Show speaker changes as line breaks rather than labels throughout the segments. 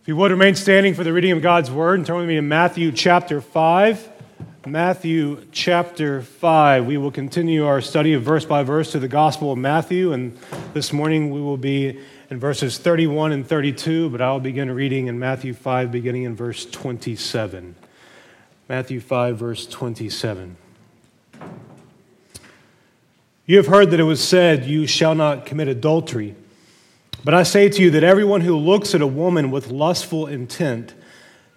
If you would remain standing for the reading of God's word and turn with me to Matthew chapter 5. Matthew chapter 5. We will continue our study of verse by verse to the Gospel of Matthew, and this morning we will be in verses 31 and 32, but I'll begin reading in Matthew 5, beginning in verse 27. Matthew 5, verse 27. You have heard that it was said, You shall not commit adultery. But I say to you that everyone who looks at a woman with lustful intent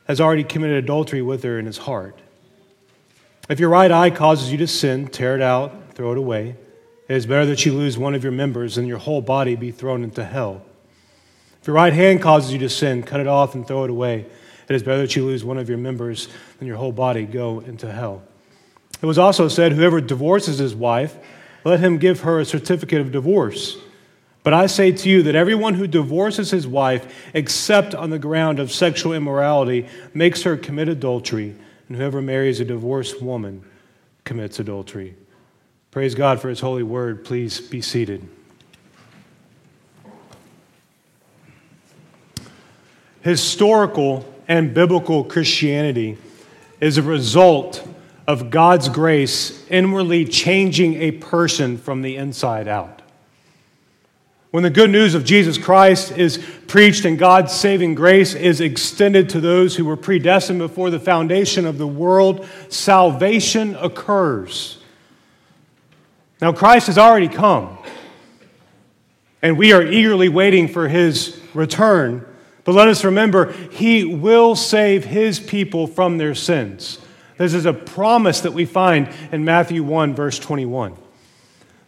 has already committed adultery with her in his heart. If your right eye causes you to sin, tear it out, throw it away. It is better that you lose one of your members than your whole body be thrown into hell. If your right hand causes you to sin, cut it off and throw it away. It is better that you lose one of your members than your whole body go into hell. It was also said, Whoever divorces his wife, let him give her a certificate of divorce. But I say to you that everyone who divorces his wife, except on the ground of sexual immorality, makes her commit adultery, and whoever marries a divorced woman commits adultery. Praise God for his holy word. Please be seated. Historical and biblical Christianity is a result of God's grace inwardly changing a person from the inside out. When the good news of Jesus Christ is preached and God's saving grace is extended to those who were predestined before the foundation of the world, salvation occurs. Now, Christ has already come, and we are eagerly waiting for his return. But let us remember, he will save his people from their sins. This is a promise that we find in Matthew 1, verse 21.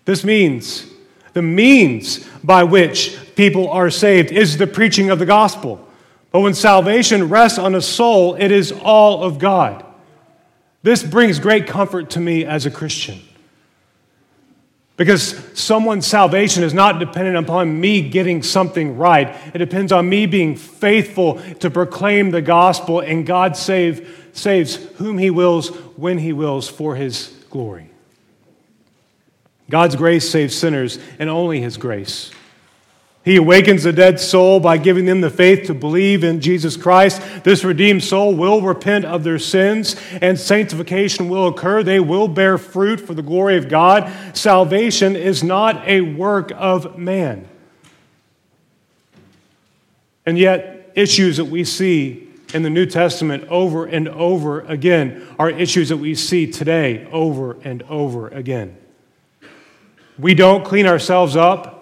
This means the means by which people are saved is the preaching of the gospel. But when salvation rests on a soul, it is all of God. This brings great comfort to me as a Christian. Because someone's salvation is not dependent upon me getting something right. It depends on me being faithful to proclaim the gospel, and God save, saves whom He wills, when He wills, for His glory. God's grace saves sinners, and only His grace. He awakens the dead soul by giving them the faith to believe in Jesus Christ. This redeemed soul will repent of their sins, and sanctification will occur. They will bear fruit for the glory of God. Salvation is not a work of man. And yet, issues that we see in the New Testament over and over again are issues that we see today over and over again. We don't clean ourselves up.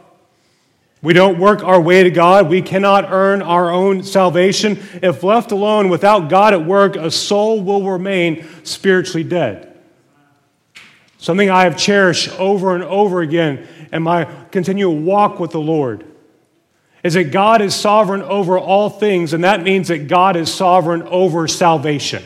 We don't work our way to God. We cannot earn our own salvation. If left alone without God at work, a soul will remain spiritually dead. Something I have cherished over and over again in my continual walk with the Lord is that God is sovereign over all things, and that means that God is sovereign over salvation.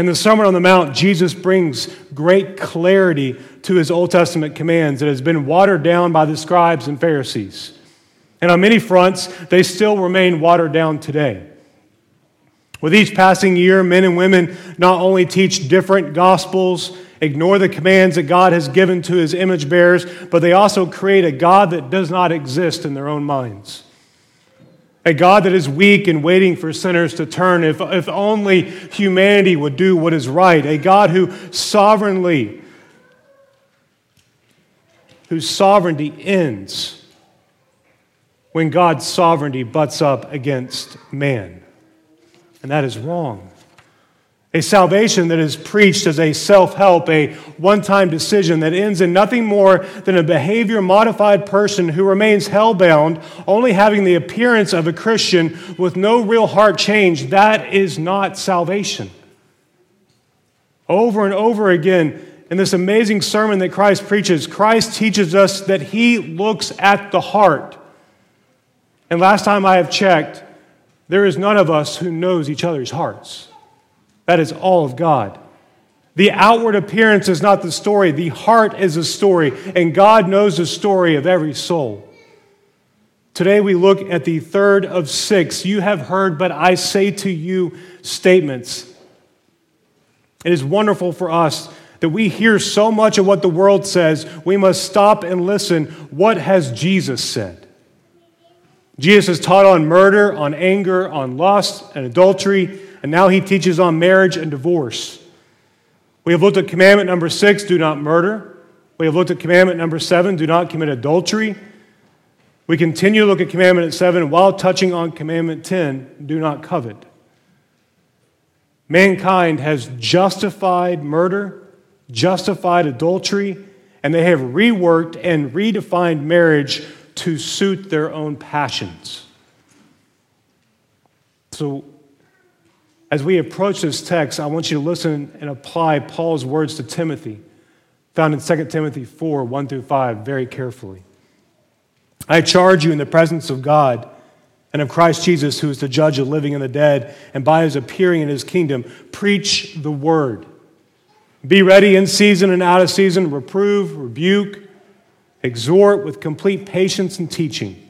In the Sermon on the Mount, Jesus brings great clarity to his Old Testament commands that has been watered down by the scribes and Pharisees. And on many fronts, they still remain watered down today. With each passing year, men and women not only teach different gospels, ignore the commands that God has given to his image bearers, but they also create a God that does not exist in their own minds. A God that is weak and waiting for sinners to turn, if, if only humanity would do what is right. A God who sovereignly, whose sovereignty ends when God's sovereignty butts up against man. And that is wrong. A salvation that is preached as a self help, a one time decision that ends in nothing more than a behavior modified person who remains hell-bound, only having the appearance of a Christian with no real heart change. That is not salvation. Over and over again, in this amazing sermon that Christ preaches, Christ teaches us that he looks at the heart. And last time I have checked, there is none of us who knows each other's hearts. That is all of God. The outward appearance is not the story, the heart is the story, and God knows the story of every soul. Today we look at the third of six. You have heard, but I say to you statements. It is wonderful for us that we hear so much of what the world says, we must stop and listen. What has Jesus said? Jesus has taught on murder, on anger, on lust, and adultery, and now he teaches on marriage and divorce. We have looked at commandment number six do not murder. We have looked at commandment number seven do not commit adultery. We continue to look at commandment seven while touching on commandment 10 do not covet. Mankind has justified murder, justified adultery, and they have reworked and redefined marriage to suit their own passions. So, as we approach this text, I want you to listen and apply Paul's words to Timothy, found in 2 Timothy 4 1 through 5, very carefully. I charge you in the presence of God and of Christ Jesus, who is the judge of living and the dead, and by his appearing in his kingdom, preach the word. Be ready in season and out of season, reprove, rebuke, exhort with complete patience and teaching.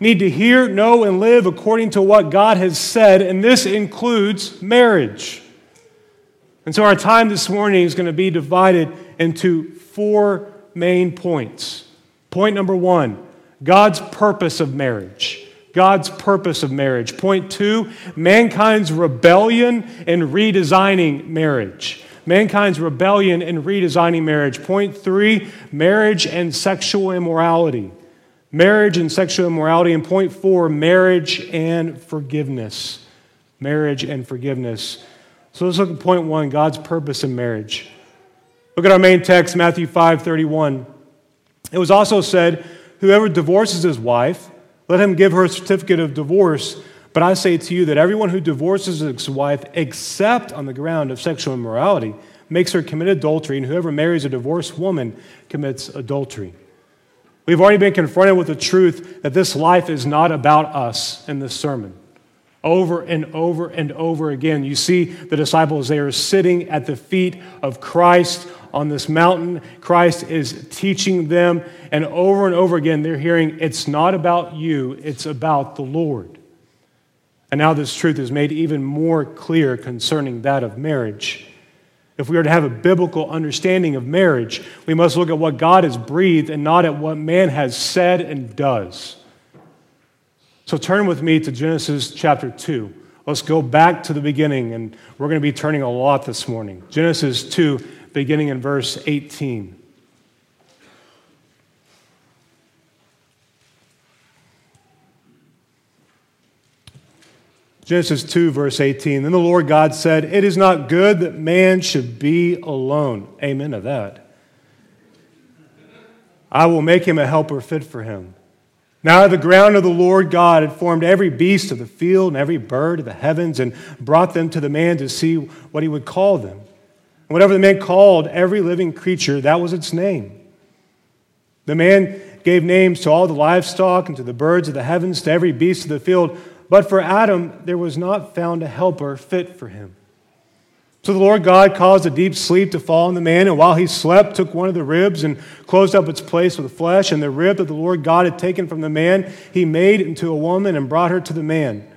need to hear, know, and live according to what God has said, and this includes marriage. And so our time this morning is going to be divided into four main points. Point number one God's purpose of marriage. God's purpose of marriage. Point two, mankind's rebellion and redesigning marriage. Mankind's rebellion and redesigning marriage. Point three, marriage and sexual immorality. Marriage and sexual immorality. And point four, marriage and forgiveness. Marriage and forgiveness. So let's look at point one God's purpose in marriage. Look at our main text, Matthew 5 31. It was also said, Whoever divorces his wife, let him give her a certificate of divorce. But I say to you that everyone who divorces his wife, except on the ground of sexual immorality, makes her commit adultery, and whoever marries a divorced woman commits adultery. We've already been confronted with the truth that this life is not about us in this sermon. Over and over and over again, you see the disciples, they are sitting at the feet of Christ on this mountain. Christ is teaching them, and over and over again, they're hearing, It's not about you, it's about the Lord. And now this truth is made even more clear concerning that of marriage. If we are to have a biblical understanding of marriage, we must look at what God has breathed and not at what man has said and does. So turn with me to Genesis chapter 2. Let's go back to the beginning, and we're going to be turning a lot this morning. Genesis 2, beginning in verse 18. Genesis 2, verse 18. Then the Lord God said, It is not good that man should be alone. Amen to that. I will make him a helper fit for him. Now the ground of the Lord God had formed every beast of the field and every bird of the heavens and brought them to the man to see what he would call them. And whatever the man called every living creature, that was its name. The man gave names to all the livestock and to the birds of the heavens, to every beast of the field. But for Adam, there was not found a helper fit for him. So the Lord God caused a deep sleep to fall on the man, and while he slept, took one of the ribs and closed up its place with flesh. And the rib that the Lord God had taken from the man, he made into a woman and brought her to the man.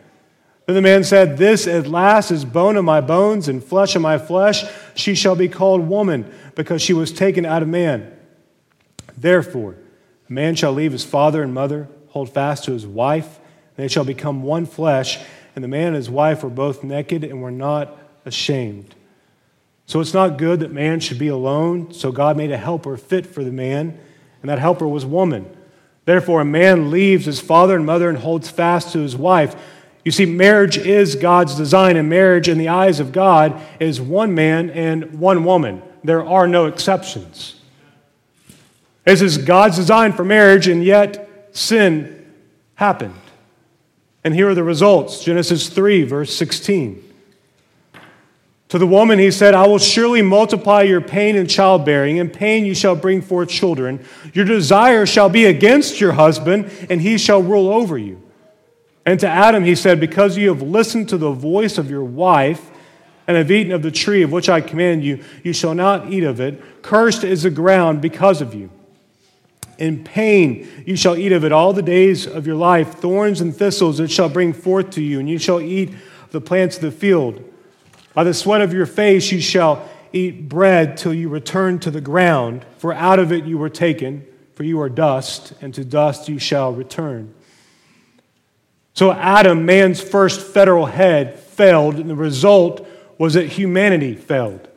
Then the man said, This at last is bone of my bones and flesh of my flesh. She shall be called woman, because she was taken out of man. Therefore, a man shall leave his father and mother, hold fast to his wife, they shall become one flesh. And the man and his wife were both naked and were not ashamed. So it's not good that man should be alone. So God made a helper fit for the man, and that helper was woman. Therefore, a man leaves his father and mother and holds fast to his wife you see, marriage is God's design, and marriage in the eyes of God is one man and one woman. There are no exceptions. This is God's design for marriage, and yet sin happened. And here are the results Genesis 3, verse 16. To the woman, he said, I will surely multiply your pain in childbearing. In pain you shall bring forth children. Your desire shall be against your husband, and he shall rule over you. And to Adam he said, Because you have listened to the voice of your wife and have eaten of the tree of which I command you, you shall not eat of it. Cursed is the ground because of you. In pain you shall eat of it all the days of your life. Thorns and thistles it shall bring forth to you, and you shall eat the plants of the field. By the sweat of your face you shall eat bread till you return to the ground, for out of it you were taken, for you are dust, and to dust you shall return. So Adam, man's first federal head, failed, and the result was that humanity failed.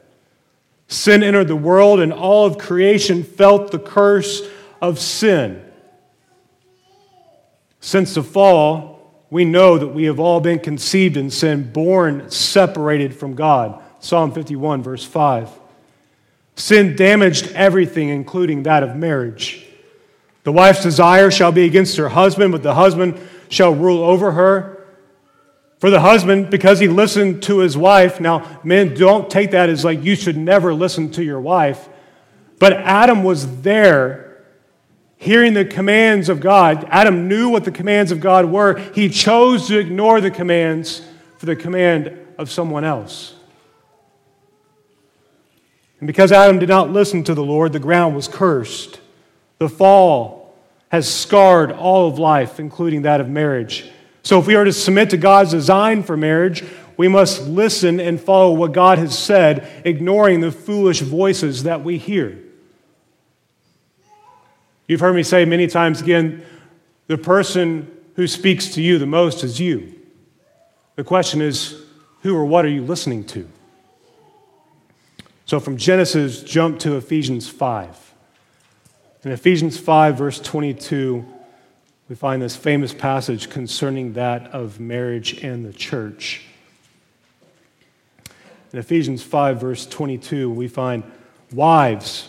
Sin entered the world, and all of creation felt the curse of sin. Since the fall, we know that we have all been conceived in sin, born separated from God. Psalm 51, verse 5. Sin damaged everything, including that of marriage. The wife's desire shall be against her husband, but the husband shall rule over her. For the husband, because he listened to his wife, now, men, don't take that as like you should never listen to your wife. But Adam was there hearing the commands of God. Adam knew what the commands of God were. He chose to ignore the commands for the command of someone else. And because Adam did not listen to the Lord, the ground was cursed. The fall has scarred all of life, including that of marriage. So, if we are to submit to God's design for marriage, we must listen and follow what God has said, ignoring the foolish voices that we hear. You've heard me say many times again the person who speaks to you the most is you. The question is, who or what are you listening to? So, from Genesis, jump to Ephesians 5. In Ephesians 5, verse 22, we find this famous passage concerning that of marriage and the church. In Ephesians 5, verse 22, we find wives,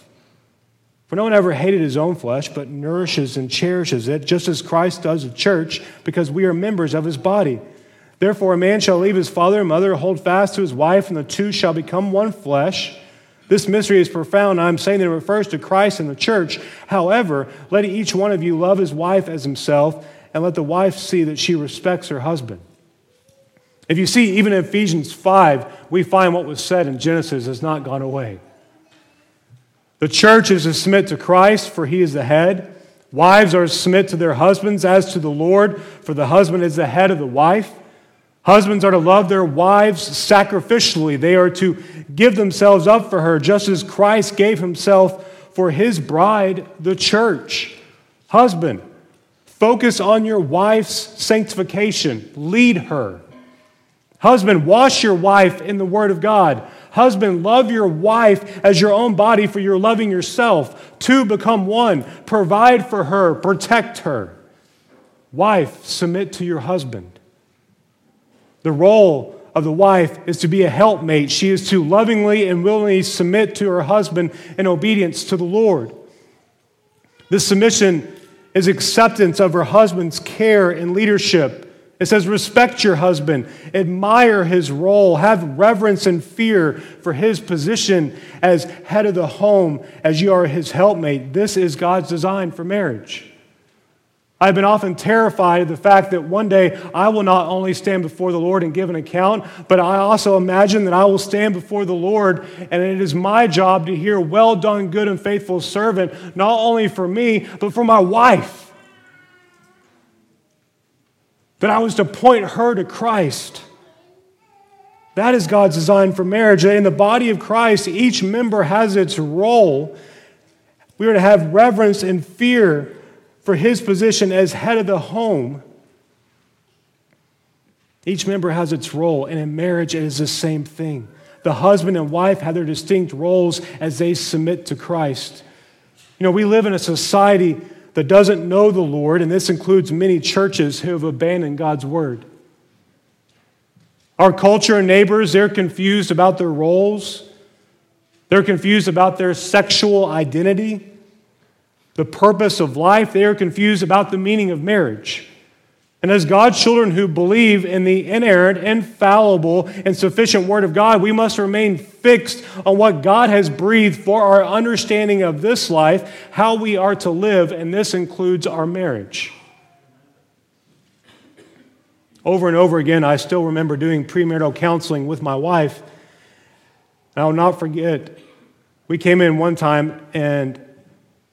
For no one ever hated his own flesh, but nourishes and cherishes it, just as Christ does the church, because we are members of his body. Therefore, a man shall leave his father and mother, hold fast to his wife, and the two shall become one flesh. This mystery is profound. I'm saying that it refers to Christ and the church. However, let each one of you love his wife as himself, and let the wife see that she respects her husband. If you see, even in Ephesians 5, we find what was said in Genesis has not gone away. The church is to submit to Christ, for he is the head. Wives are to submit to their husbands as to the Lord, for the husband is the head of the wife. Husbands are to love their wives sacrificially. They are to give themselves up for her, just as Christ gave himself for his bride, the church. Husband, focus on your wife's sanctification, lead her. Husband, wash your wife in the Word of God. Husband, love your wife as your own body, for you're loving yourself. Two, become one. Provide for her, protect her. Wife, submit to your husband. The role of the wife is to be a helpmate. She is to lovingly and willingly submit to her husband in obedience to the Lord. This submission is acceptance of her husband's care and leadership it says, respect your husband, admire his role, have reverence and fear for his position as head of the home, as you are his helpmate. This is God's design for marriage. I've been often terrified of the fact that one day I will not only stand before the Lord and give an account, but I also imagine that I will stand before the Lord and it is my job to hear, Well done, good and faithful servant, not only for me, but for my wife that I was to point her to Christ. That is God's design for marriage. In the body of Christ, each member has its role. We are to have reverence and fear for his position as head of the home. Each member has its role, and in marriage, it is the same thing. The husband and wife have their distinct roles as they submit to Christ. You know, we live in a society that doesn't know the Lord, and this includes many churches who have abandoned God's word. Our culture and neighbors, they're confused about their roles. They're confused about their sexual identity, the purpose of life. They are confused about the meaning of marriage. And as God's children who believe in the inerrant, infallible, and sufficient Word of God, we must remain fixed on what God has breathed for our understanding of this life, how we are to live, and this includes our marriage. Over and over again, I still remember doing premarital counseling with my wife. And I'll not forget, we came in one time and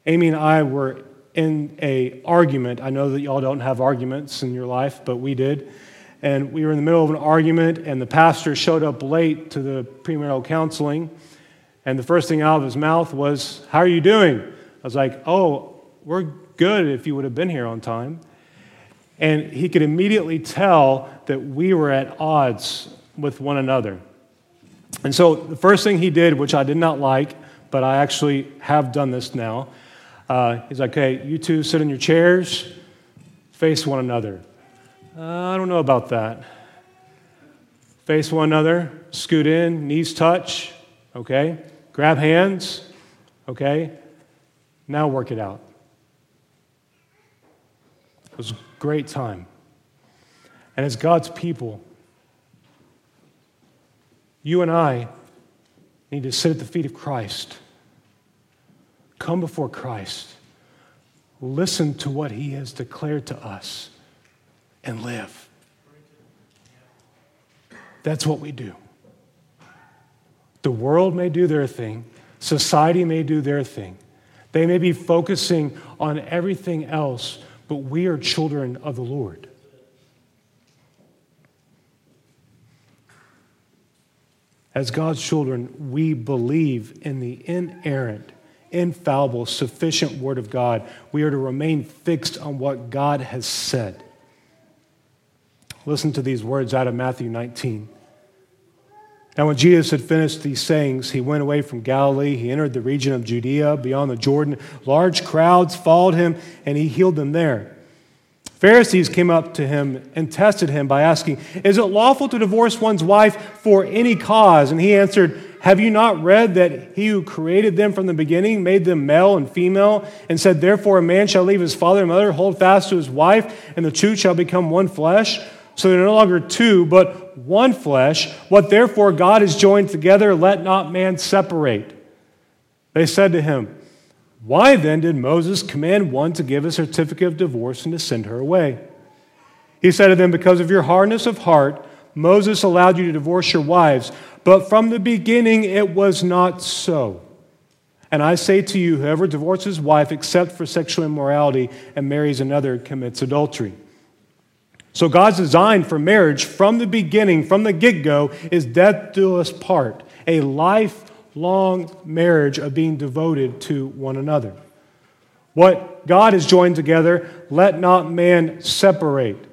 Amy and I were in a argument. I know that y'all don't have arguments in your life, but we did. And we were in the middle of an argument, and the pastor showed up late to the premarital counseling. And the first thing out of his mouth was, How are you doing? I was like, Oh, we're good if you would have been here on time. And he could immediately tell that we were at odds with one another. And so the first thing he did, which I did not like, but I actually have done this now, uh, he's like, hey, you two sit in your chairs, face one another. Uh, I don't know about that. Face one another, scoot in, knees touch, okay? Grab hands, okay? Now work it out. It was a great time. And as God's people, you and I need to sit at the feet of Christ come before Christ, listen to what he has declared to us, and live. That's what we do. The world may do their thing, society may do their thing. They may be focusing on everything else, but we are children of the Lord. As God's children, we believe in the inerrant, infallible, sufficient Word of God. We are to remain fixed on what God has said. Listen to these words out of Matthew 19. Now, when Jesus had finished these sayings, he went away from Galilee. He entered the region of Judea beyond the Jordan. Large crowds followed him, and he healed them there. Pharisees came up to him and tested him by asking, Is it lawful to divorce one's wife for any cause? And he answered, Have you not read that he who created them from the beginning made them male and female, and said, Therefore a man shall leave his father and mother, hold fast to his wife, and the two shall become one flesh? So they're no longer two, but one flesh. What therefore God has joined together, let not man separate. They said to him, why then did Moses command one to give a certificate of divorce and to send her away? He said to them, Because of your hardness of heart, Moses allowed you to divorce your wives, but from the beginning it was not so. And I say to you, whoever divorces his wife except for sexual immorality and marries another commits adultery. So God's design for marriage from the beginning, from the get go, is death do us part, a lifelong marriage of being devoted to one another. What God has joined together, let not man separate.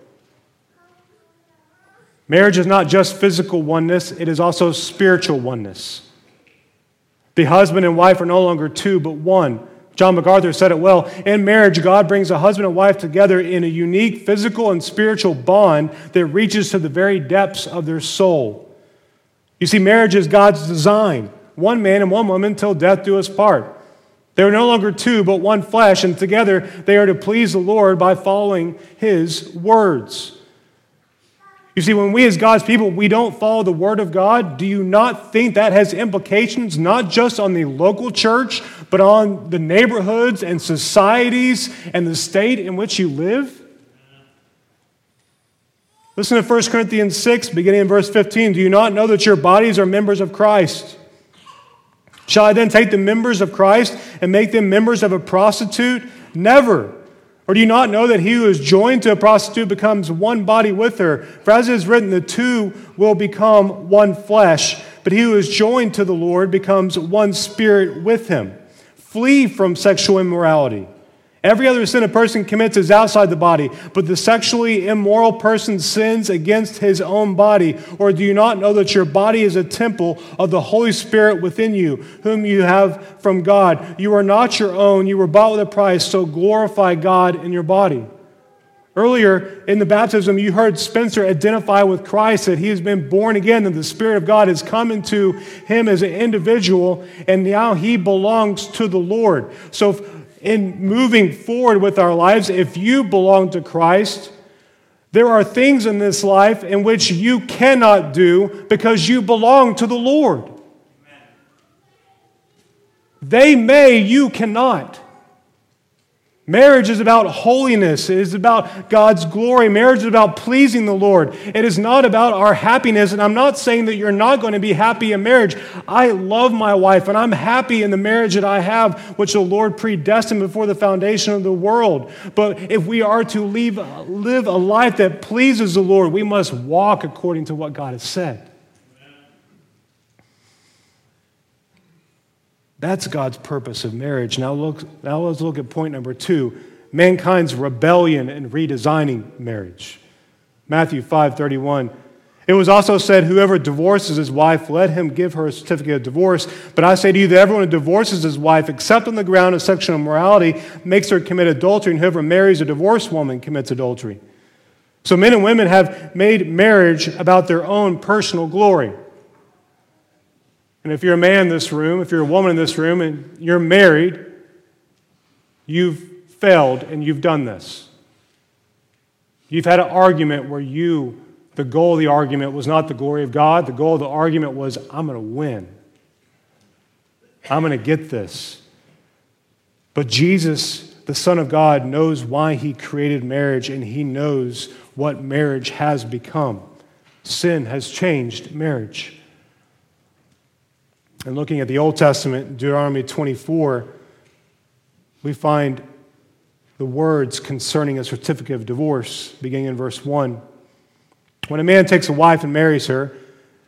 Marriage is not just physical oneness, it is also spiritual oneness. The husband and wife are no longer two, but one. John MacArthur said it well. In marriage, God brings a husband and wife together in a unique physical and spiritual bond that reaches to the very depths of their soul. You see, marriage is God's design one man and one woman till death do us part. They are no longer two, but one flesh, and together they are to please the Lord by following his words. You see, when we as God's people, we don't follow the word of God, do you not think that has implications not just on the local church, but on the neighborhoods and societies and the state in which you live? Listen to 1 Corinthians 6, beginning in verse 15. Do you not know that your bodies are members of Christ? Shall I then take the members of Christ and make them members of a prostitute? Never. Or do you not know that he who is joined to a prostitute becomes one body with her? For as it is written, the two will become one flesh. But he who is joined to the Lord becomes one spirit with him. Flee from sexual immorality. Every other sin a person commits is outside the body, but the sexually immoral person sins against his own body. Or do you not know that your body is a temple of the Holy Spirit within you, whom you have from God? You are not your own, you were bought with a price, so glorify God in your body. Earlier in the baptism, you heard Spencer identify with Christ that he has been born again, that the Spirit of God has come into him as an individual, and now he belongs to the Lord. So, in moving forward with our lives, if you belong to Christ, there are things in this life in which you cannot do because you belong to the Lord. They may, you cannot. Marriage is about holiness. It is about God's glory. Marriage is about pleasing the Lord. It is not about our happiness. And I'm not saying that you're not going to be happy in marriage. I love my wife and I'm happy in the marriage that I have, which the Lord predestined before the foundation of the world. But if we are to leave, live a life that pleases the Lord, we must walk according to what God has said. That's God's purpose of marriage. Now, look, now let's look at point number two mankind's rebellion and redesigning marriage. Matthew 5 31. It was also said, Whoever divorces his wife, let him give her a certificate of divorce. But I say to you that everyone who divorces his wife, except on the ground of sexual immorality, makes her commit adultery, and whoever marries a divorced woman commits adultery. So men and women have made marriage about their own personal glory. And if you're a man in this room, if you're a woman in this room, and you're married, you've failed and you've done this. You've had an argument where you, the goal of the argument was not the glory of God. The goal of the argument was, I'm going to win. I'm going to get this. But Jesus, the Son of God, knows why he created marriage and he knows what marriage has become. Sin has changed marriage. And looking at the Old Testament, Deuteronomy 24, we find the words concerning a certificate of divorce, beginning in verse 1. When a man takes a wife and marries her,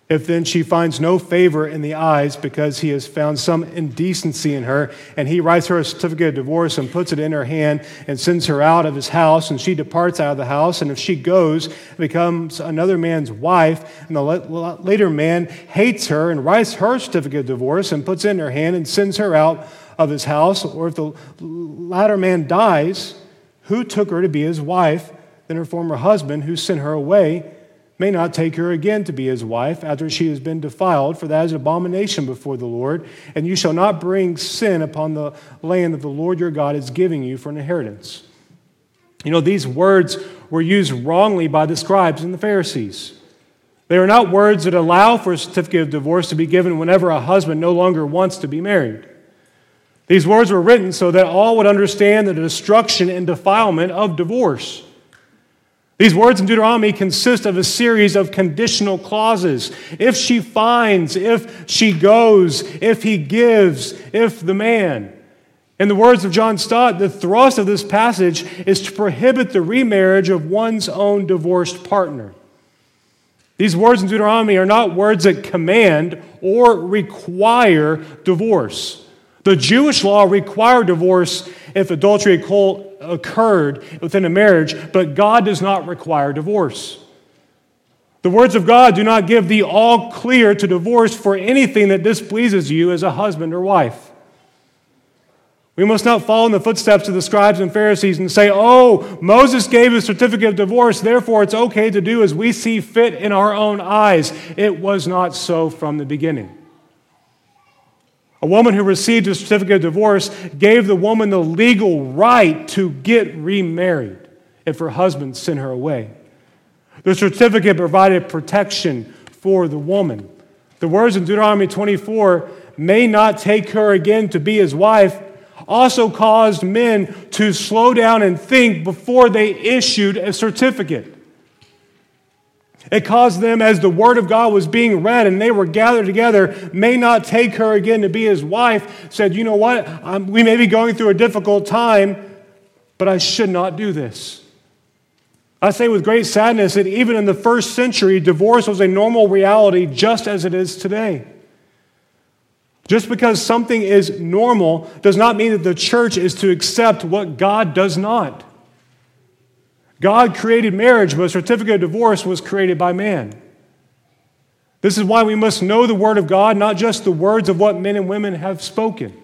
if then she finds no favor in the eyes because he has found some indecency in her, and he writes her a certificate of divorce and puts it in her hand and sends her out of his house, and she departs out of the house, and if she goes, becomes another man's wife, and the later man hates her and writes her certificate of divorce and puts it in her hand and sends her out of his house, or if the latter man dies, who took her to be his wife, then her former husband who sent her away may not take her again to be his wife after she has been defiled, for that is an abomination before the Lord. And you shall not bring sin upon the land that the Lord your God is giving you for an inheritance. You know, these words were used wrongly by the scribes and the Pharisees. They are not words that allow for a certificate of divorce to be given whenever a husband no longer wants to be married. These words were written so that all would understand the destruction and defilement of divorce. These words in Deuteronomy consist of a series of conditional clauses. If she finds, if she goes, if he gives, if the man. In the words of John Stott, the thrust of this passage is to prohibit the remarriage of one's own divorced partner. These words in Deuteronomy are not words that command or require divorce. The Jewish law required divorce if adultery occurred within a marriage, but God does not require divorce. The words of God do not give the all clear to divorce for anything that displeases you as a husband or wife. We must not follow in the footsteps of the scribes and Pharisees and say, oh, Moses gave a certificate of divorce, therefore it's okay to do as we see fit in our own eyes. It was not so from the beginning. A woman who received a certificate of divorce gave the woman the legal right to get remarried if her husband sent her away. The certificate provided protection for the woman. The words in Deuteronomy 24 may not take her again to be his wife also caused men to slow down and think before they issued a certificate. It caused them, as the word of God was being read and they were gathered together, may not take her again to be his wife, said, You know what? I'm, we may be going through a difficult time, but I should not do this. I say with great sadness that even in the first century, divorce was a normal reality just as it is today. Just because something is normal does not mean that the church is to accept what God does not. God created marriage, but a certificate of divorce was created by man. This is why we must know the Word of God, not just the words of what men and women have spoken.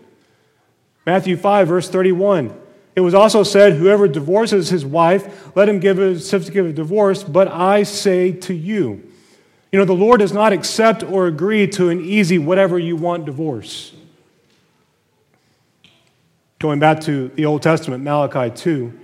Matthew 5, verse 31. It was also said, Whoever divorces his wife, let him give a certificate of divorce, but I say to you. You know, the Lord does not accept or agree to an easy whatever you want divorce. Going back to the Old Testament, Malachi 2.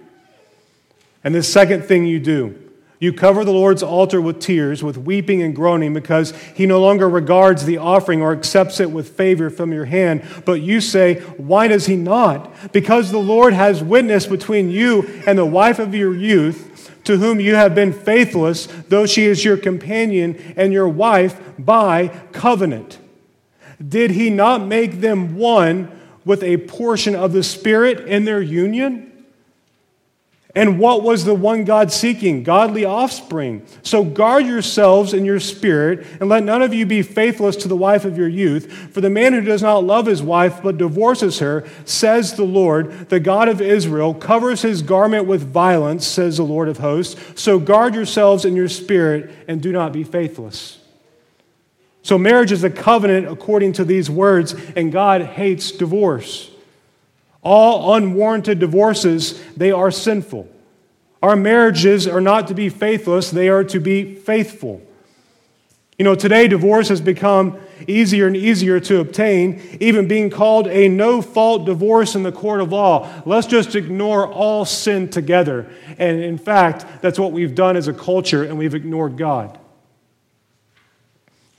And the second thing you do, you cover the Lord's altar with tears, with weeping and groaning, because he no longer regards the offering or accepts it with favor from your hand. But you say, Why does he not? Because the Lord has witness between you and the wife of your youth, to whom you have been faithless, though she is your companion and your wife by covenant. Did he not make them one with a portion of the Spirit in their union? And what was the one God seeking? Godly offspring. So guard yourselves in your spirit, and let none of you be faithless to the wife of your youth. For the man who does not love his wife, but divorces her, says the Lord, the God of Israel, covers his garment with violence, says the Lord of hosts. So guard yourselves in your spirit, and do not be faithless. So marriage is a covenant according to these words, and God hates divorce. All unwarranted divorces, they are sinful. Our marriages are not to be faithless, they are to be faithful. You know, today divorce has become easier and easier to obtain, even being called a no fault divorce in the court of law. Let's just ignore all sin together. And in fact, that's what we've done as a culture, and we've ignored God.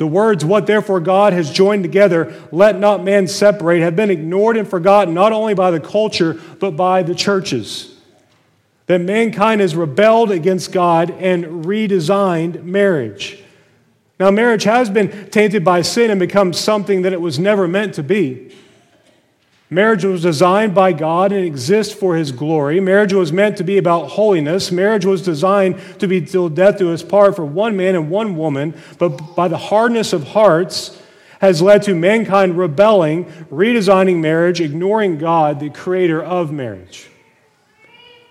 The words, What therefore God has joined together, let not man separate, have been ignored and forgotten not only by the culture, but by the churches. That mankind has rebelled against God and redesigned marriage. Now, marriage has been tainted by sin and become something that it was never meant to be. Marriage was designed by God and exists for His glory. Marriage was meant to be about holiness. Marriage was designed to be till death do us part for one man and one woman, but by the hardness of hearts has led to mankind rebelling, redesigning marriage, ignoring God, the creator of marriage.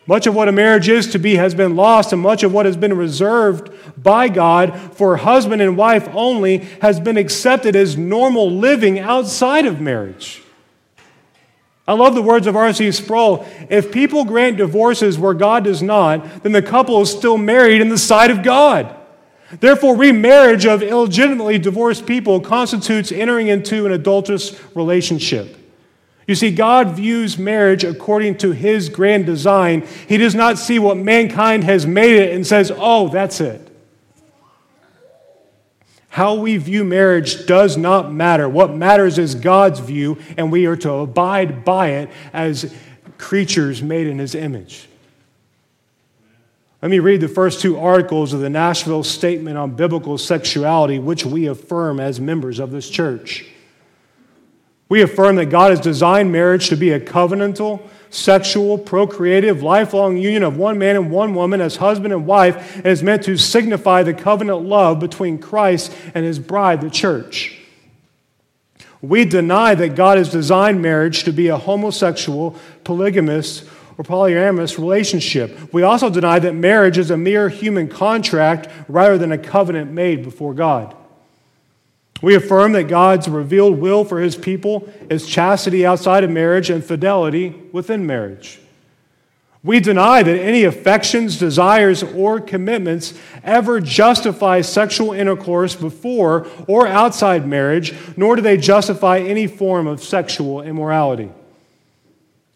Much of what a marriage is to be has been lost, and much of what has been reserved by God for husband and wife only has been accepted as normal living outside of marriage. I love the words of R.C. Sproul. If people grant divorces where God does not, then the couple is still married in the sight of God. Therefore, remarriage of illegitimately divorced people constitutes entering into an adulterous relationship. You see, God views marriage according to his grand design. He does not see what mankind has made it and says, oh, that's it. How we view marriage does not matter. What matters is God's view, and we are to abide by it as creatures made in his image. Let me read the first two articles of the Nashville Statement on Biblical Sexuality, which we affirm as members of this church. We affirm that God has designed marriage to be a covenantal, sexual, procreative, lifelong union of one man and one woman as husband and wife, and is meant to signify the covenant love between Christ and his bride, the church. We deny that God has designed marriage to be a homosexual, polygamous, or polyamorous relationship. We also deny that marriage is a mere human contract rather than a covenant made before God. We affirm that God's revealed will for his people is chastity outside of marriage and fidelity within marriage. We deny that any affections, desires, or commitments ever justify sexual intercourse before or outside marriage, nor do they justify any form of sexual immorality.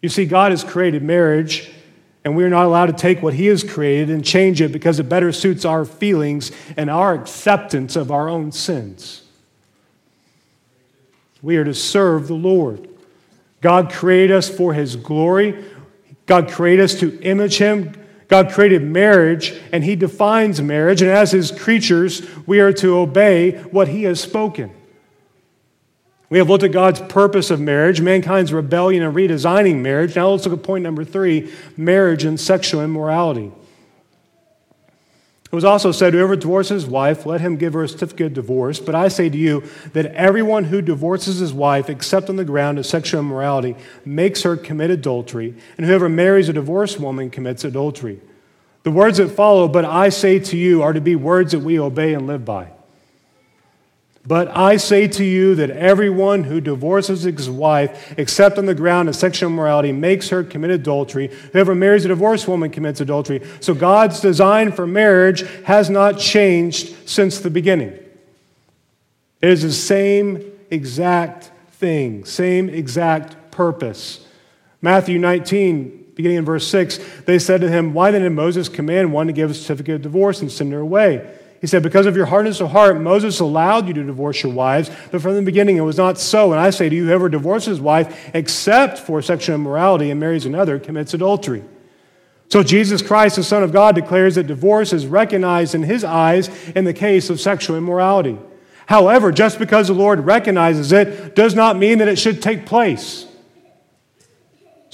You see, God has created marriage, and we are not allowed to take what He has created and change it because it better suits our feelings and our acceptance of our own sins. We are to serve the Lord. God created us for His glory. God created us to image Him. God created marriage, and He defines marriage. And as His creatures, we are to obey what He has spoken. We have looked at God's purpose of marriage, mankind's rebellion and redesigning marriage. Now let's look at point number three marriage and sexual immorality. It was also said, Whoever divorces his wife, let him give her a certificate of divorce. But I say to you that everyone who divorces his wife, except on the ground of sexual immorality, makes her commit adultery, and whoever marries a divorced woman commits adultery. The words that follow, but I say to you, are to be words that we obey and live by. But I say to you that everyone who divorces his wife, except on the ground of sexual immorality, makes her commit adultery. Whoever marries a divorced woman commits adultery. So God's design for marriage has not changed since the beginning. It is the same exact thing, same exact purpose. Matthew 19, beginning in verse 6, they said to him, Why then did Moses command one to give a certificate of divorce and send her away? He said, Because of your hardness of heart, Moses allowed you to divorce your wives, but from the beginning it was not so. And I say to you, whoever divorces his wife except for sexual immorality and marries another commits adultery. So Jesus Christ, the Son of God, declares that divorce is recognized in his eyes in the case of sexual immorality. However, just because the Lord recognizes it does not mean that it should take place.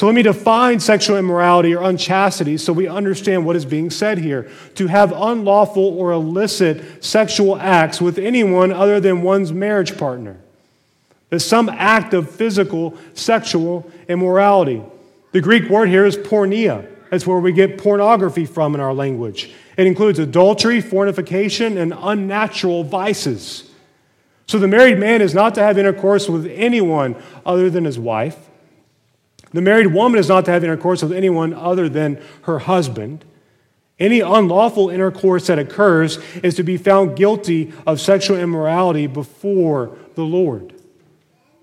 So let me define sexual immorality or unchastity so we understand what is being said here. To have unlawful or illicit sexual acts with anyone other than one's marriage partner. There's some act of physical sexual immorality. The Greek word here is porneia. That's where we get pornography from in our language. It includes adultery, fornication, and unnatural vices. So the married man is not to have intercourse with anyone other than his wife. The married woman is not to have intercourse with anyone other than her husband. Any unlawful intercourse that occurs is to be found guilty of sexual immorality before the Lord.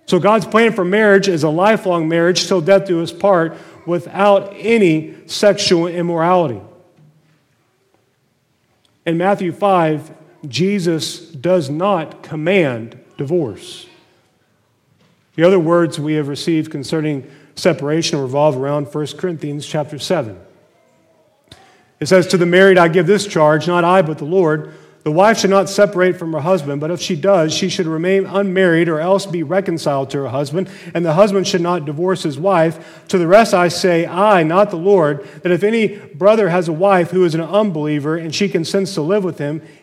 So, God's plan for marriage is a lifelong marriage till death do us part without any sexual immorality. In Matthew 5, Jesus does not command divorce. The other words we have received concerning separation revolve around 1 Corinthians chapter 7. It says, To the married I give this charge, not I, but the Lord. The wife should not separate from her husband, but if she does, she should remain unmarried or else be reconciled to her husband, and the husband should not divorce his wife. To the rest I say, I, not the Lord, that if any brother has a wife who is an unbeliever and she consents to live with him,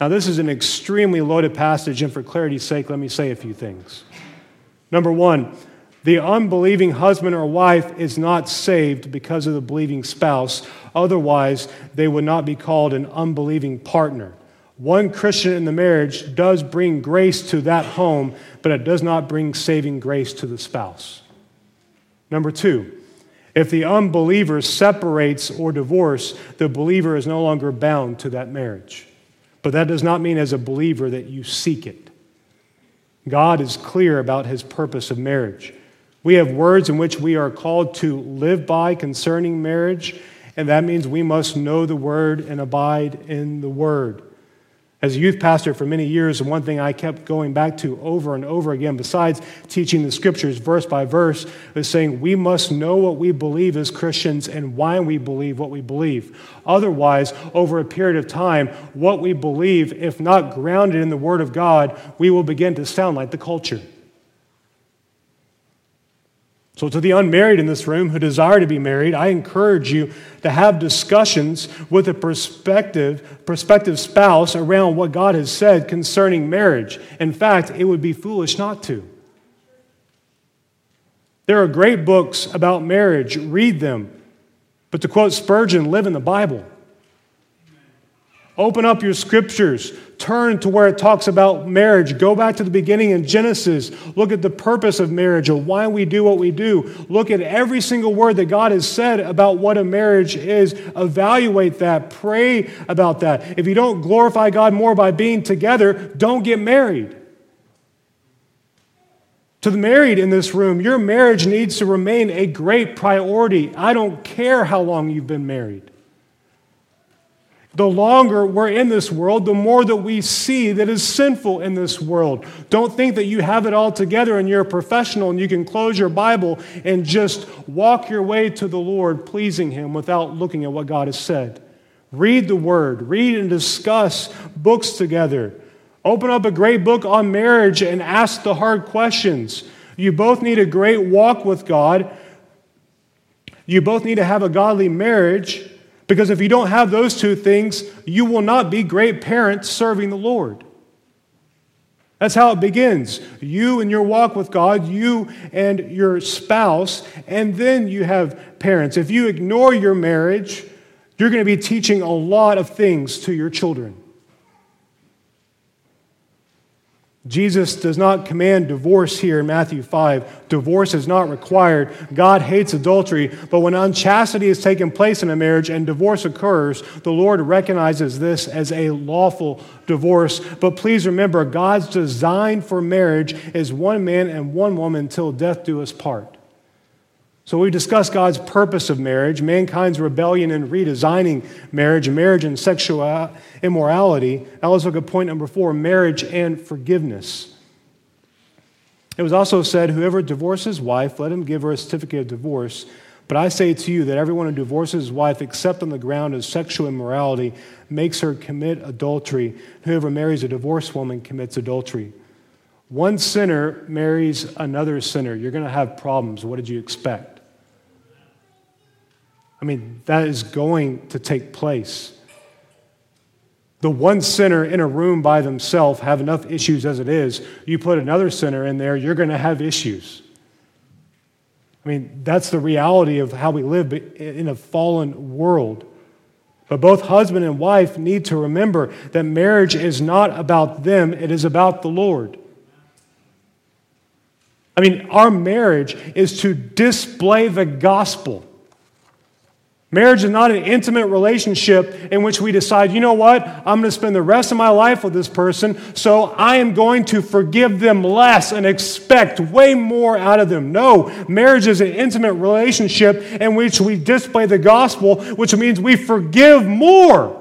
Now, this is an extremely loaded passage, and for clarity's sake, let me say a few things. Number one, the unbelieving husband or wife is not saved because of the believing spouse. Otherwise, they would not be called an unbelieving partner. One Christian in the marriage does bring grace to that home, but it does not bring saving grace to the spouse. Number two, if the unbeliever separates or divorce, the believer is no longer bound to that marriage. But that does not mean, as a believer, that you seek it. God is clear about his purpose of marriage. We have words in which we are called to live by concerning marriage, and that means we must know the word and abide in the word. As a youth pastor for many years, one thing I kept going back to over and over again, besides teaching the scriptures verse by verse, is saying we must know what we believe as Christians and why we believe what we believe. Otherwise, over a period of time, what we believe, if not grounded in the Word of God, we will begin to sound like the culture. So, to the unmarried in this room who desire to be married, I encourage you to have discussions with a prospective, prospective spouse around what God has said concerning marriage. In fact, it would be foolish not to. There are great books about marriage, read them. But to quote Spurgeon, live in the Bible. Open up your scriptures. Turn to where it talks about marriage. Go back to the beginning in Genesis. Look at the purpose of marriage or why we do what we do. Look at every single word that God has said about what a marriage is. Evaluate that. Pray about that. If you don't glorify God more by being together, don't get married. To the married in this room, your marriage needs to remain a great priority. I don't care how long you've been married. The longer we're in this world, the more that we see that is sinful in this world. Don't think that you have it all together and you're a professional and you can close your Bible and just walk your way to the Lord, pleasing Him without looking at what God has said. Read the Word, read and discuss books together. Open up a great book on marriage and ask the hard questions. You both need a great walk with God. You both need to have a godly marriage. Because if you don't have those two things, you will not be great parents serving the Lord. That's how it begins. You and your walk with God, you and your spouse, and then you have parents. If you ignore your marriage, you're going to be teaching a lot of things to your children. Jesus does not command divorce here in Matthew 5. Divorce is not required. God hates adultery, but when unchastity is taking place in a marriage and divorce occurs, the Lord recognizes this as a lawful divorce. But please remember, God's design for marriage is one man and one woman till death do us part. So we discussed God's purpose of marriage, mankind's rebellion in redesigning marriage, marriage and sexual immorality. Now let's look at point number four marriage and forgiveness. It was also said, Whoever divorces his wife, let him give her a certificate of divorce. But I say to you that everyone who divorces his wife, except on the ground of sexual immorality, makes her commit adultery. Whoever marries a divorced woman commits adultery. One sinner marries another sinner. You're going to have problems. What did you expect? I mean, that is going to take place. The one sinner in a room by themselves have enough issues as it is. You put another sinner in there, you're going to have issues. I mean, that's the reality of how we live in a fallen world. But both husband and wife need to remember that marriage is not about them, it is about the Lord. I mean, our marriage is to display the gospel. Marriage is not an intimate relationship in which we decide, you know what, I'm going to spend the rest of my life with this person, so I am going to forgive them less and expect way more out of them. No, marriage is an intimate relationship in which we display the gospel, which means we forgive more.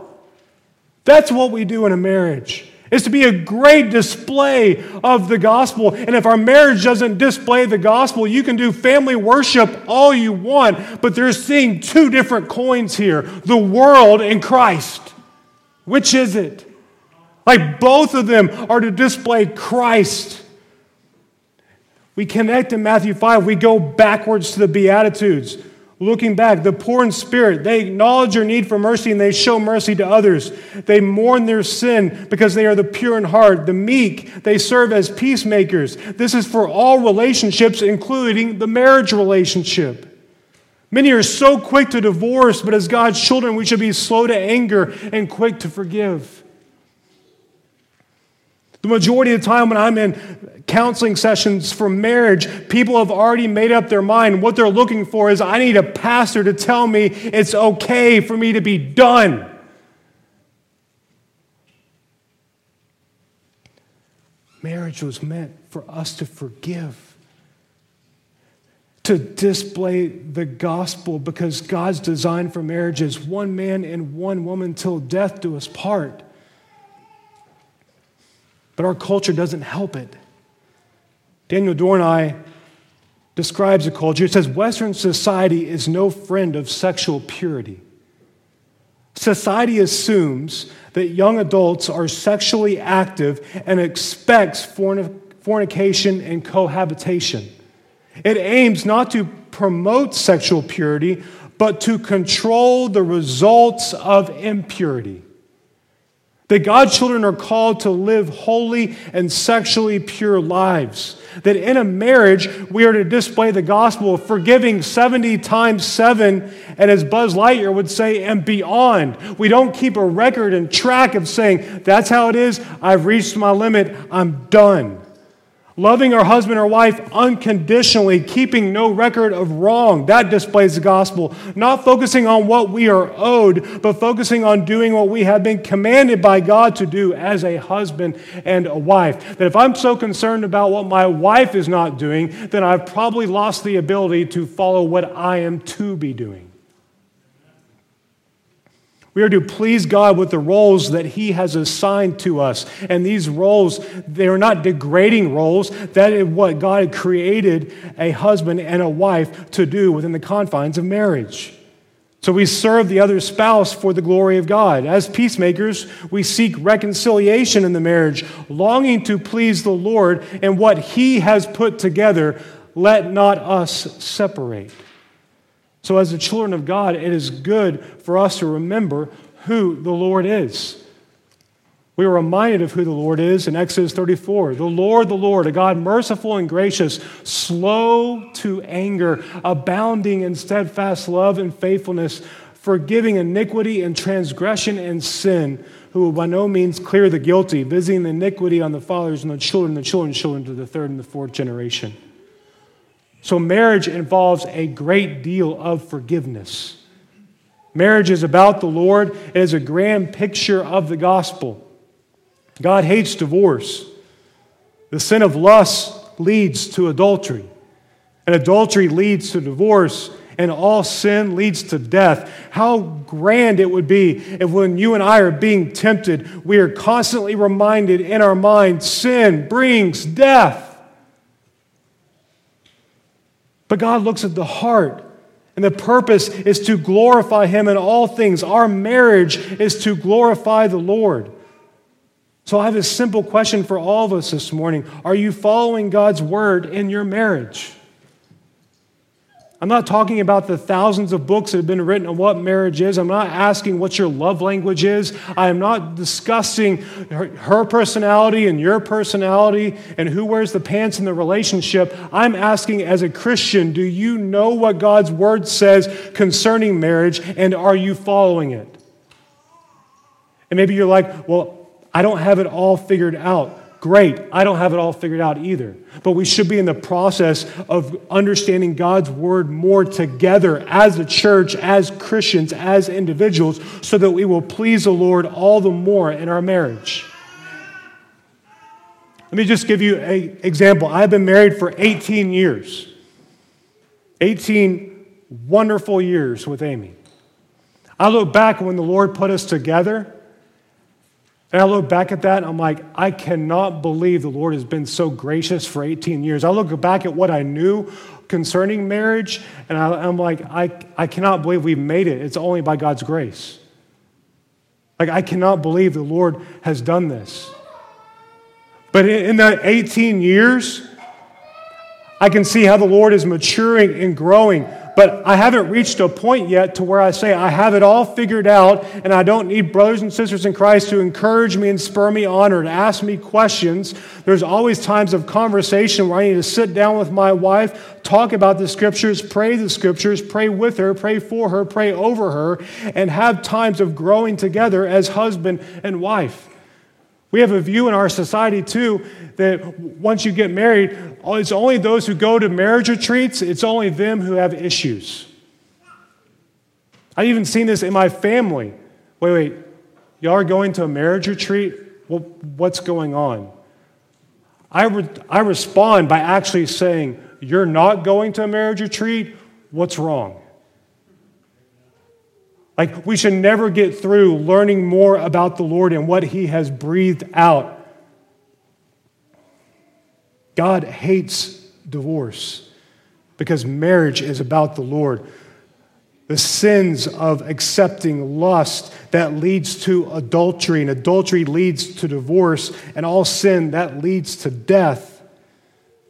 That's what we do in a marriage is to be a great display of the gospel. And if our marriage doesn't display the gospel, you can do family worship all you want, but they're seeing two different coins here the world and Christ. Which is it? Like both of them are to display Christ. We connect in Matthew 5, we go backwards to the Beatitudes looking back. The poor in spirit, they acknowledge their need for mercy and they show mercy to others. They mourn their sin because they are the pure in heart. The meek, they serve as peacemakers. This is for all relationships, including the marriage relationship. Many are so quick to divorce, but as God's children, we should be slow to anger and quick to forgive. The majority of the time when I'm in counseling sessions for marriage, people have already made up their mind. What they're looking for is I need a pastor to tell me it's okay for me to be done. Marriage was meant for us to forgive, to display the gospel, because God's design for marriage is one man and one woman till death do us part. But our culture doesn't help it. Daniel Doriani describes a culture. It says Western society is no friend of sexual purity. Society assumes that young adults are sexually active and expects fornication and cohabitation. It aims not to promote sexual purity, but to control the results of impurity. That God's children are called to live holy and sexually pure lives. That in a marriage, we are to display the gospel of forgiving 70 times 7, and as Buzz Lightyear would say, and beyond. We don't keep a record and track of saying, that's how it is, I've reached my limit, I'm done loving our husband or wife unconditionally, keeping no record of wrong. That displays the gospel. Not focusing on what we are owed, but focusing on doing what we have been commanded by God to do as a husband and a wife. That if I'm so concerned about what my wife is not doing, then I've probably lost the ability to follow what I am to be doing. We are to please God with the roles that He has assigned to us. And these roles, they are not degrading roles. That is what God created a husband and a wife to do within the confines of marriage. So we serve the other spouse for the glory of God. As peacemakers, we seek reconciliation in the marriage, longing to please the Lord and what He has put together. Let not us separate. So, as the children of God, it is good for us to remember who the Lord is. We are reminded of who the Lord is in Exodus 34. The Lord, the Lord, a God merciful and gracious, slow to anger, abounding in steadfast love and faithfulness, forgiving iniquity and transgression and sin, who will by no means clear the guilty, visiting the iniquity on the fathers and the children, the children's children to the third and the fourth generation. So, marriage involves a great deal of forgiveness. Marriage is about the Lord, it is a grand picture of the gospel. God hates divorce. The sin of lust leads to adultery, and adultery leads to divorce, and all sin leads to death. How grand it would be if, when you and I are being tempted, we are constantly reminded in our mind sin brings death. But God looks at the heart. And the purpose is to glorify Him in all things. Our marriage is to glorify the Lord. So I have a simple question for all of us this morning Are you following God's word in your marriage? I'm not talking about the thousands of books that have been written on what marriage is. I'm not asking what your love language is. I am not discussing her, personality and your personality and who wears the pants in the relationship. I'm asking, as a Christian, do you know what God's word says concerning marriage and are you following it? And maybe you're like, well, I don't have it all figured out. Great, I don't have it all figured out either. But we should be in the process of understanding God's word more together as a church, as Christians, as individuals, so that we will please the Lord all the more in our marriage. Let me just give you an example. I've been married for 18 years, 18 wonderful years with Amy. I look back when the Lord put us together and I look back at that and I'm like, I cannot believe the Lord has been so gracious for 18 years. I look back at what I knew concerning marriage and I, am like, I, I cannot believe we've made it. It's only by God's grace. Like, I cannot believe the Lord has done this. But in, in that 18 years, I can see how the Lord is maturing and growing but I haven't reached a point yet to where I say I have it all figured out and I don't need brothers and sisters in Christ to encourage me and spur me on or to ask me questions. There's always times of conversation where I need to sit down with my wife, talk about the scriptures, pray the scriptures, pray with her, pray for her, pray over her, and have times of growing together as husband and wife. We have a view in our society, too, that once you get married, it's only those who go to marriage retreats, it's only them who have issues. I've even seen this in my family. Wait, wait, y'all are going to a marriage retreat? Well, what's going on? I, re- I respond by actually saying, You're not going to a marriage retreat? What's wrong? Like, we should never get through learning more about the Lord and what He has breathed out. God hates divorce because marriage is about the Lord. The sins of accepting lust that leads to adultery, and adultery leads to divorce, and all sin that leads to death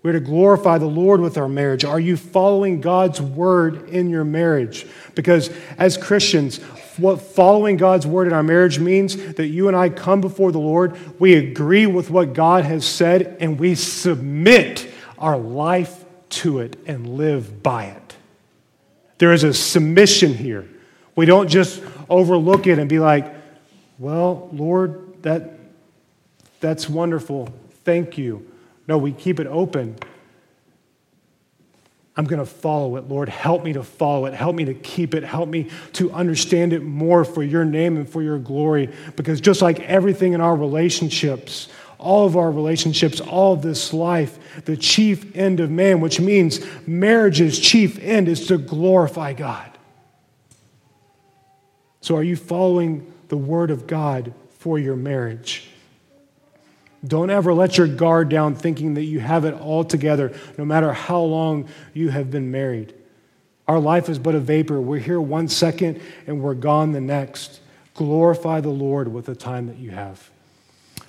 we're to glorify the Lord with our marriage. Are you following God's word in your marriage? Because as Christians, what following God's word in our marriage means that you and I come before the Lord, we agree with what God has said, and we submit our life to it and live by it. There is a submission here. We don't just overlook it and be like, well, Lord, that, that's wonderful. Thank you. No, we keep it open. I'm going to follow it, Lord. Help me to follow it. Help me to keep it. Help me to understand it more for your name and for your glory. Because just like everything in our relationships, all of our relationships, all of this life, the chief end of man, which means marriage's chief end is to glorify God. So, are you following the word of God for your marriage? Don't ever let your guard down thinking that you have it all together, no matter how long you have been married. Our life is but a vapor. We're here one second and we're gone the next. Glorify the Lord with the time that you have.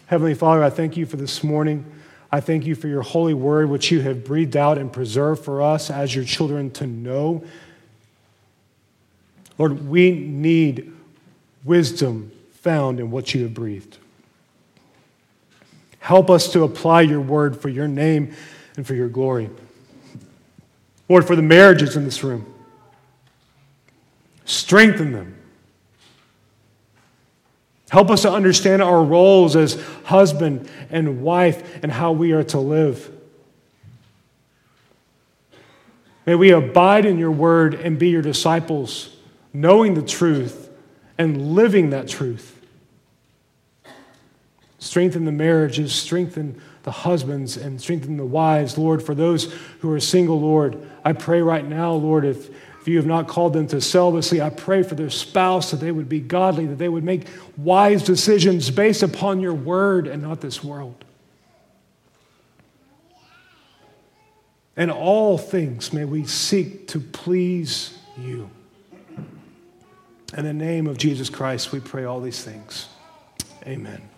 Heavenly Father, I thank you for this morning. I thank you for your holy word, which you have breathed out and preserved for us as your children to know. Lord, we need wisdom found in what you have breathed. Help us to apply your word for your name and for your glory. Lord, for the marriages in this room, strengthen them. Help us to understand our roles as husband and wife and how we are to live. May we abide in your word and be your disciples, knowing the truth and living that truth. Strengthen the marriages, strengthen the husbands, and strengthen the wives. Lord, for those who are single, Lord, I pray right now, Lord, if, if you have not called them to celibacy, I pray for their spouse that they would be godly, that they would make wise decisions based upon your word and not this world. In all things, may we seek to please you. In the name of Jesus Christ, we pray all these things. Amen.